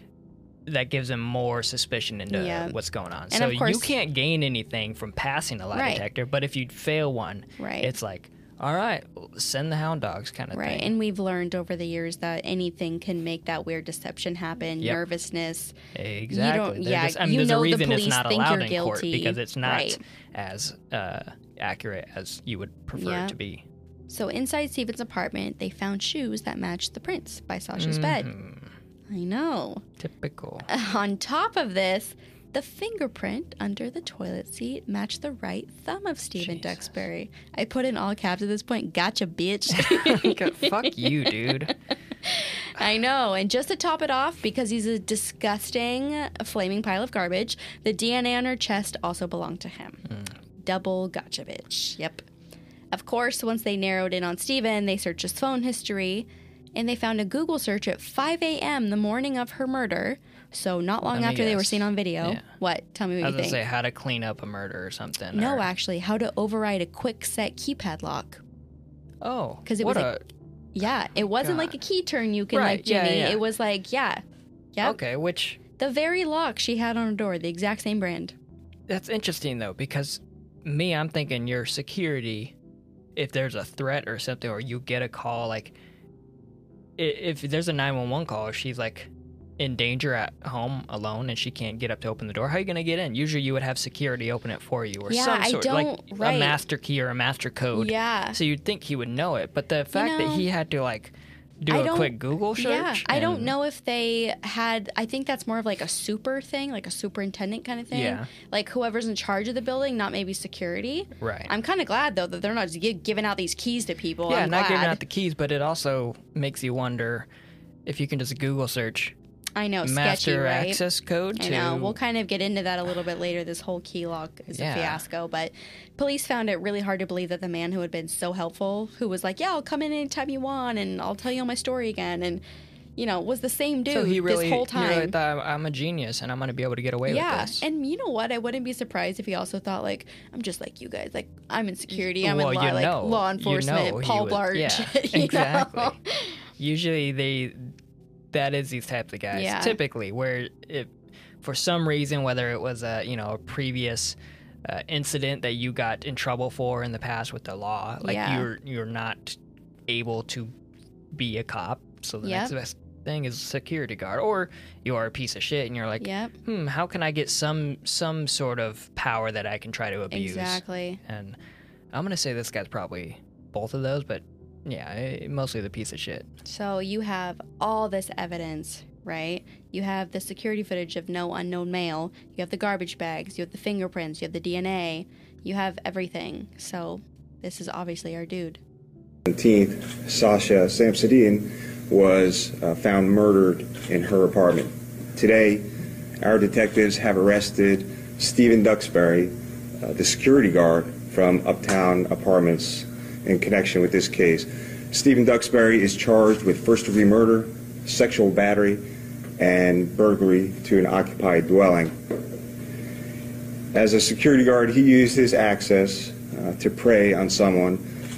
that gives them more suspicion into Yeah. what's going on. And so of you can't gain anything from passing a lie Right. detector, but if you fail one, Right. it's like, all right, send the hound dogs kind of Right. thing. And we've learned over the years that anything can make that weird deception happen, Yep. nervousness. exactly. Yeah, just- I mean, you there's know a the reason it's police not think allowed you're in court guilty. because it's not Right. as uh, accurate as you would prefer Yeah. it to be. So inside Stephen's apartment, they found shoes that matched the prints by Sasha's bed. Mhm. I know. Typical. On top of this, the fingerprint under the toilet seat matched the right thumb of Stephen Jesus. Duxbury. I put in all caps at this point. Gotcha, bitch. Fuck you, dude. I know. And just to top it off, because he's a disgusting, flaming pile of garbage, the DNA on her chest also belonged to him. Hmm. Double gotcha, bitch. Yep. Of course, once they narrowed in on Stephen, they searched his phone history and they found a Google search at 5 a.m. the morning of her murder. So, not long after they were seen on video. Yeah. What? Tell me I what was you think. say how to clean up a murder or something. no, or- actually, how to override a Kwikset keypad lock. Oh, because it was a. like- Yeah, it wasn't like a key turn you can Right, like Jimmy. yeah. It was like, yeah. yeah. Okay, which The very lock she had on her door, the exact same brand. That's interesting though, because me, I'm thinking your security. If there's a threat or something, or you get a call, like i- if there's a 911 call, if she's like in danger at home alone and she can't get up to open the door. How are you gonna get in? Usually, you would have security open it for you, or Yeah, some sort, like right. a master key or a master code. Yeah. So you'd think he would know it, but the fact know, that he had to like do I a quick Google search. Yeah, I don't know if they had. I think that's more of like a super thing, like a superintendent kind of thing. Yeah. Like whoever's in charge of the building, not maybe security. Right. I'm kind of glad though that they're not giving out these keys to people. yeah, I'm not giving out the keys, but it also makes you wonder if you can just Google search I know, sketchy, right? access code I know. We'll kind of get into that a little bit later. This whole key lock is Yeah. a fiasco, but police found it really hard to believe that the man who had been so helpful, who was like, "Yeah, I'll come in anytime you want, and I'll tell you all my story again," and you know, was the same dude so he really, this whole he really time. thought I'm a genius and I'm going to be able to get away yeah, with this. and you know what? I wouldn't be surprised if he also thought like, "I'm just like you guys. Like, I'm in security. I'm Well, in law, you like know. law You enforcement. know Paul Blart. yeah, you know? exactly. Usually they that is these types of guys. Yeah. Typically, where if for some reason, whether it was a you know a previous uh, incident that you got in trouble for in the past with the law, like Yeah. you're you're not able to be a cop. So the Yep. next best thing is security guard, or you are a piece of shit and you're like, Yep, hmm, how can I get some some sort of power that I can try to abuse? exactly. And I'm gonna say this guy's probably both of those, but yeah, eh, mostly the piece of shit. So you have all this evidence, right? You have the security footage of no unknown male. You have the garbage bags. You have the fingerprints. You have the DNA. You have everything. So this is obviously our dude. 17th, Sasha Samsudean was uh, found murdered in her apartment. Today, our detectives have arrested Stephen Duxbury, uh, the security guard from Uptown Apartments, in connection with this case. Stephen Duxbury is charged with first degree murder, sexual battery, and burglary to an occupied dwelling. As a security guard, he used his access uh, to prey on someone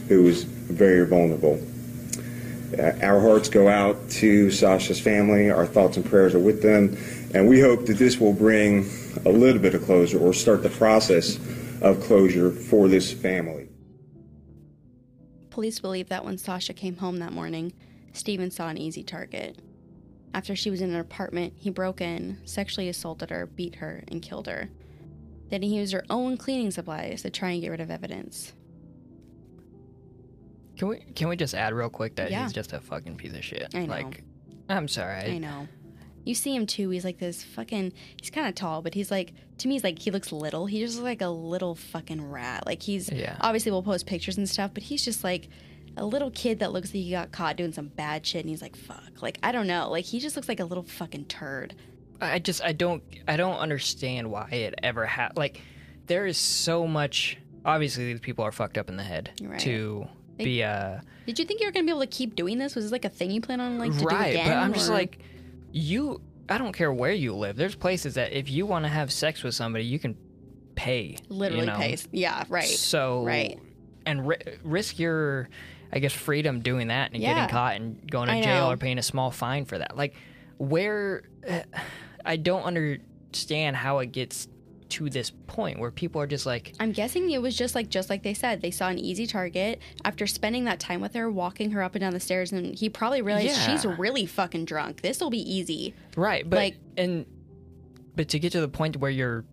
who was very vulnerable. Uh, our hearts go out to Sasha's family. Our thoughts and prayers are with them. And we hope that this will bring a little bit of closure or start the process of closure for this family. Police believe that when Sasha came home that morning, Steven saw an easy target. After she was in an apartment, he broke in, sexually assaulted her, beat her, and killed her. Then he used her own cleaning supplies to try and get rid of evidence. Can we can we just add real quick that Yeah. he's just a fucking piece of shit? I know. Like, I'm sorry. I know. You see him too. He's like this fucking. He's kind of tall, but he's like to me. He's like he looks little. He just looks like a little fucking rat. Like he's Yeah. obviously we'll post pictures and stuff, but he's just like a little kid that looks like he got caught doing some bad shit, and he's like fuck. Like I don't know. Like he just looks like a little fucking turd. I just I don't I don't understand why it ever had like there is so much obviously these people are fucked up in the head Right. to They- be uh Did you think you were gonna be able to keep doing this? Was this like a thing you plan on like to do right again? but I'm just like you I don't care where you live there's places that if you want to have sex with somebody you can pay literally you know? pays. Yeah, right. so right. and ri- risk your I guess freedom doing that and Yeah. getting caught and going to jail or paying a small fine for that like where I don't understand how it gets to this point where people are just like I'm guessing it was just like just like they said. They saw an easy target after spending that time with her, walking her up and down the stairs, and he probably realized Yeah. she's really fucking drunk. This will be easy. right but like- and but to get to the point where you're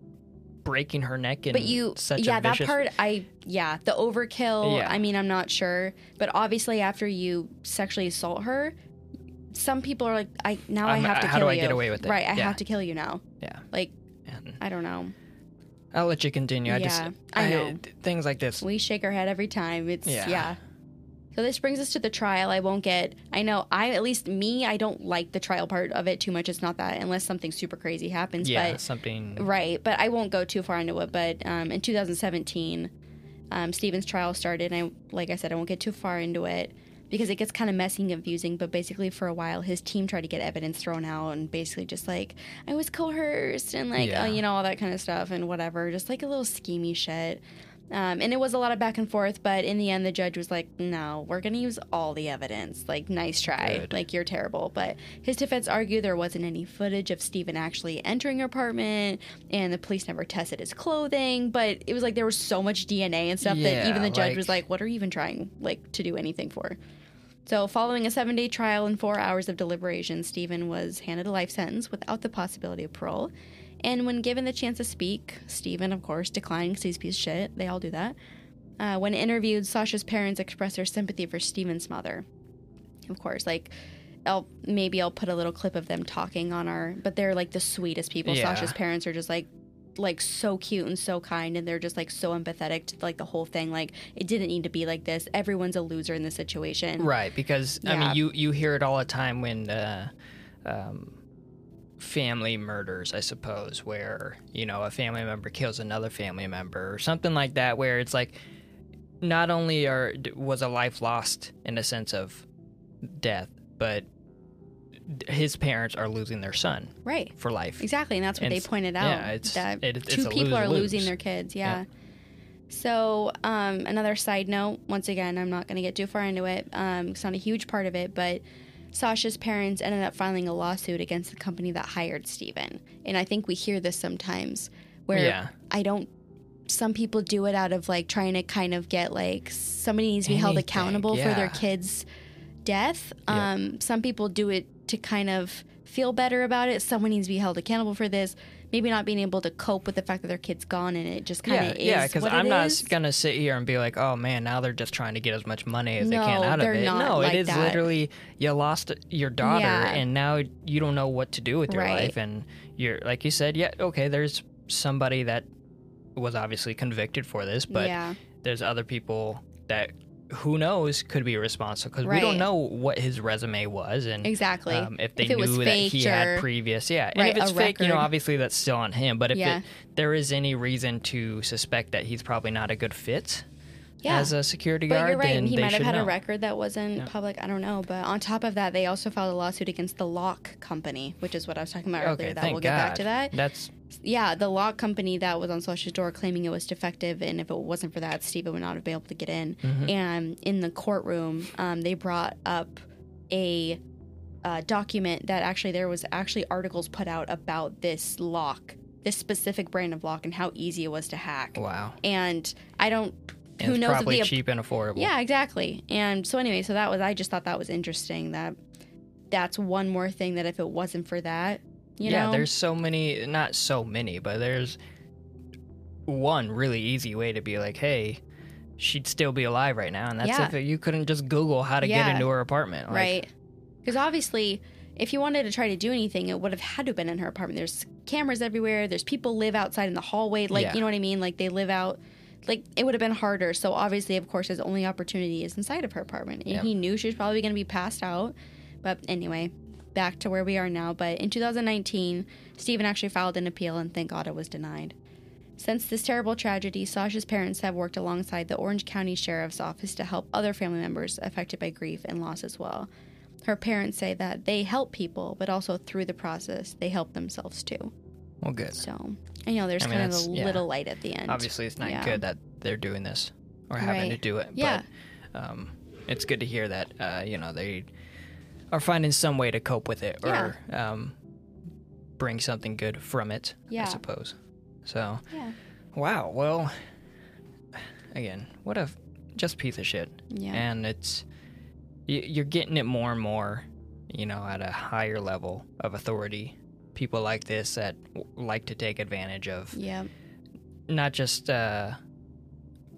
breaking her neck and But you, yeah, a that vicious, part, I, yeah, the overkill. Yeah. I mean, I'm not sure, but obviously, after you sexually assault her, some people are like, I now i I'm- have to how kill do I you. get away with it? Right, I Yeah. have to kill you now. yeah Like, and I don't know. I'll let you continue I just Yeah, I know. things like this We shake our head every time. It's Yeah. yeah. So this brings us to the trial. I won't get. I know. I at least me. I don't like the trial part of it too much. It's not that unless something super crazy happens. yeah But something right. But I won't go too far into it. But um, in 2017, um, Stephen's trial started. And I, like I said, I won't get too far into it because it gets kind of messy and confusing. But basically, for a while, his team tried to get evidence thrown out and basically just like I was coerced and like Yeah. uh, you know all that kind of stuff and whatever. Just like a little schemy shit. Um, and it was a lot of back and forth, but in the end, the judge was like, "No, we're gonna use all the evidence. Like, nice try. Good. Like, you're terrible." But his defense argued there wasn't any footage of Stephen actually entering her apartment, and the police never tested his clothing. But it was like there was so much DNA and stuff that even the judge like- was like, "What are you even trying like to do anything for?" So, following a seven day trial and four hours of deliberation, Stephen was handed a life sentence without the possibility of parole. And when given the chance to speak, Stephen, of course, declined because he's piece of shit. They all do that. Uh, when interviewed, Sasha's parents expressed their sympathy for Stephen's mother. Of course, like, I'll maybe I'll put a little clip of them talking on our, but they're like the sweetest people. Yeah. Sasha's parents are just like, like so cute and so kind, and they're just like so empathetic to like the whole thing. Like, it didn't need to be like this. Everyone's a loser in this situation. Right, because I mean, you you hear it all the time when uh, um, family murders, I suppose, where you know a family member kills another family member or something like that, where it's like not only are was a life lost in a sense of death, but his parents are losing their son Right. for life. Exactly, and that's what And they pointed out. yeah, it's- that it- it's two people are lose-lose. losing their kids. Yeah. Yeah. So, um, another side note. Once again, I'm not going to get too far into it. Um, it's not a huge part of it, but Sasha's parents ended up filing a lawsuit against the company that hired Steven. And I think we hear this sometimes, where Yeah. I don't. Some people do it out of like trying to kind of get like somebody needs to be held Anything, accountable for their kids' death. Yeah. Um, some people do it to kind of feel better about it. Someone needs to be held accountable for this. Maybe not being able to cope with the fact that their kid's gone and it just kind Yeah, of yeah, is. because I'm not is. gonna sit here and be like, "Oh man, now they're just trying to get as much money as they can out of it." no, like it is that. literally you lost your daughter, Yeah. and now you don't know what to do with your Right. life, and you're like you said, yeah, okay, there's somebody that was obviously convicted for this, but yeah, there's other people that who knows could be responsible because we don't know what his resume was and exactly. um, if they If knew that he had previous, yeah, and Right, if it's fake, you know, obviously that's still on him. But if Yeah. it, there is any reason to suspect that he's probably not a good fit, Yeah. as a security But guard, you're right. then He might have had know. a record that wasn't public. I don't know. But on top of that, they also filed a lawsuit against the lock company, which is what I was talking about earlier. That we'll God. get back to that. That's Yeah, the lock company that was on Sasha's door claiming it was defective, and if it wasn't for that, Steven would not have been able to get in. Mm-hmm. And in the courtroom, um, they brought up a uh, document that actually there was actually articles put out about this lock, this specific brand of lock, and how easy it was to hack. wow. And I don't. And who knows probably the cheap and affordable. yeah, exactly. And so anyway, so that was I just thought that was interesting that that's one more thing that if it wasn't for that, you yeah, know, there's so many, not so many, but there's one really easy way to be like, hey, she'd still be alive right now, and that's Yeah. if you couldn't just Google how to Yeah. get into her apartment, like, right? Because obviously, if you wanted to try to do anything, it would have had to have been in her apartment. There's cameras everywhere. There's people live outside in the hallway. Like Yeah. you know what I mean? Like they live out. Like it would have been harder. So obviously, of course, his only opportunity is inside of her apartment, and Yeah. he knew she was probably going to be passed out. But anyway, back to where we are now. But in 2019, Stephen actually filed an appeal, and thank God it was denied. Since this terrible tragedy, Sasha's parents have worked alongside the Orange County Sheriff's Office to help other family members affected by grief and loss as well. Her parents say that they help people, but also through the process, they help themselves too. well, good. So, I know there's I mean, kind of a yeah. little light at the end. Obviously, it's not Yeah. good that they're doing this or having to do it. Yeah. But um, it's good to hear that uh, you know they are finding some way to cope with it or um, bring something good from it. Yeah. I suppose. So, Yeah. wow. Well, again, what a just piece of shit. Yeah. And it's you're getting it more and more, you know, at a higher level of authority. People like this that w- like to take advantage of Yeah. not just uh,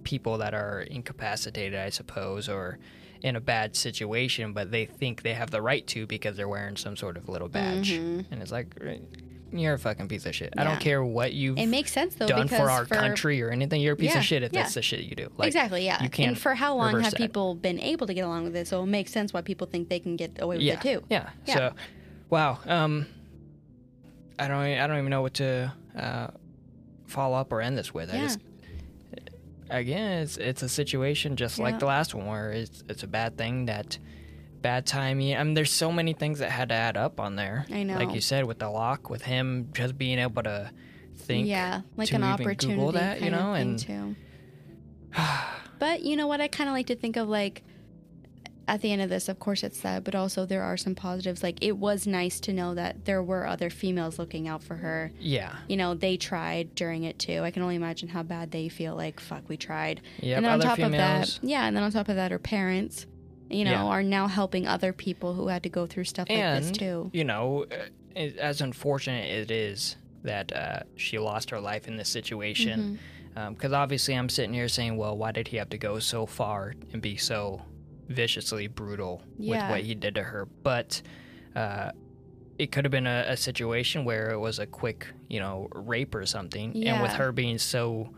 people that are incapacitated, I suppose, or in a bad situation, but they think they have the right to because they're wearing some sort of little badge. Mhm. And it's like, you're a fucking piece of shit. I don't care what you've It makes sense though done because for our country or anything. You're a piece Yeah, of shit if yeah. that's the shit you do. Like, exactly, yeah. You can't and for how long have that. people been able to get along with it? So it makes sense why people think they can get away with yeah, it too. Yeah. Yeah. So, wow. Um, I don't. I don't even know what to uh, follow up or end this with. I Yeah. just again, it's it's a situation just Yeah. like the last one where it's it's a bad thing that bad timing. I mean, there's so many things that had to add up on there. I know. Like you said, with the lock, with him just being able to think. yeah, like to an opportunity Google that, you kind of know, thing and too. But you know what? I kind of like to think of like at the end of this, of course, it's sad, but also there are some positives. Like it was nice to know that there were other females looking out for her. yeah. You know, they tried during it too. I can only imagine how bad they feel. Like fuck, we tried. Yeah. and then on other top females. of that, yeah, and then on top of that, her parents, you know, Yeah. are now helping other people who had to go through stuff like this too. you know, uh, as unfortunate it is that uh, she lost her life in this situation, Mm-hmm. because obviously I'm sitting here saying, well, why did he have to go so far and be so viciously brutal Yeah. with what he did to her? But uh, it could have been a, a situation where it was a quick, you know, rape or something, and with her being so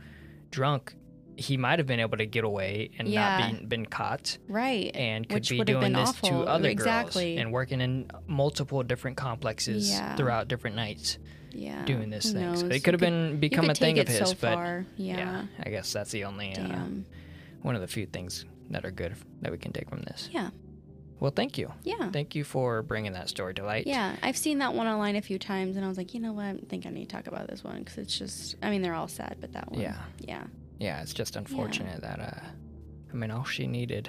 drunk. He might have been able to get away and Yeah. not been, been caught Right. and could Which be doing this awful. to other Exactly. girls and working in multiple different complexes Yeah. throughout different nights yeah. doing this Who thing. So it could have been become a thing of his, so but far. Yeah. I guess that's the only uh, one of the few things that are good that we can take from this. Yeah. Well, thank you. Yeah. Thank you for bringing that story to light. Yeah, I've seen that one online a few times, and I was like, you know what? I think I need to talk about this one because it's just. I mean, they're all sad, but that one. Yeah. Yeah. Yeah, it's just unfortunate that uh I mean all she needed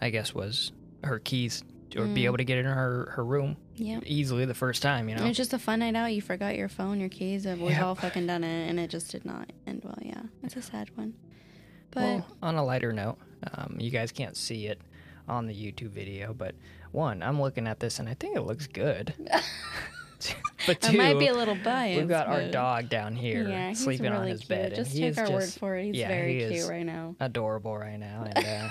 I guess was her keys or be Mm. able to get in her her room Yeah. easily the first time, you know. It's just a fun night out. You forgot your phone, your keys. We've Yep. all fucking done it, and it just did not end well. Yeah, it's a sad one. But Well, on a lighter note, um, you guys can't see it on the YouTube video, but one, I'm looking at this and I think it looks good. but I two, might be a little biased. we've got our dog down here Yeah, sleeping really on his cute. bed, Just and take our word just for it. He's yeah, very he cute right now. adorable right now, and uh,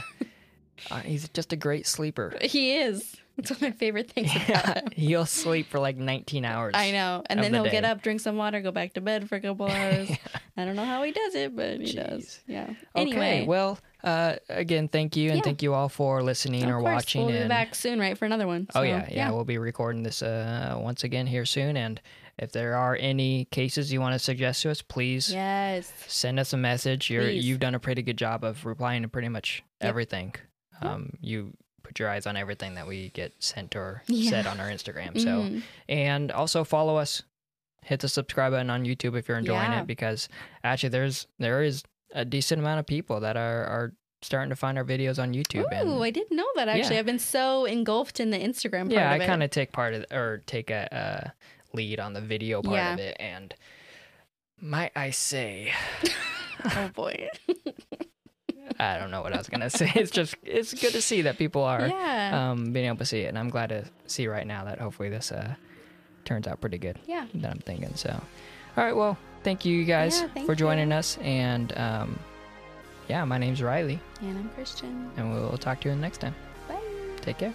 uh, he's just a great sleeper. He is. It's one of my favorite things about him. He'll sleep for like 19 hours. I know. And then the he'll get up, drink some water, go back to bed for a couple hours, and I don't know how he does it, but he does. Jeez. Yeah. Okay, Anyway, well, uh, again, thank you, and Yeah. thank you all for listening of or course, watching. We'll be and back soon, right, for another one. oh So, yeah, yeah, we'll be recording this uh, once again here soon. And if there are any cases you want to suggest to us, please Yes. send us a message. You're Please. you've done a pretty good job of replying to pretty much Yep. everything. Um, you put your eyes on everything that we get sent or Yeah. said on our Instagram. So Mhm. and also follow us. Hit the subscribe button on YouTube if you're enjoying Yeah. it because actually there's there is a decent amount of people that are are starting to find our videos on YouTube. And I didn't know that actually. Yeah. I've been so engulfed in the Instagram part yeah, I kind of take part of or take a, a lead on the video part Yeah. of it, and might I say, Oh boy. I don't know what I was gonna say. It's just it's good to see that people are yeah. um, being able to see it, and I'm glad to see right now that hopefully this uh, turns out pretty good. yeah. That I'm thinking. So, all right, well, thank you guys Yeah, for joining you. us, and um, yeah, my name's Riley, And I'm Christian. and we'll talk to you next time. Bye. Take care.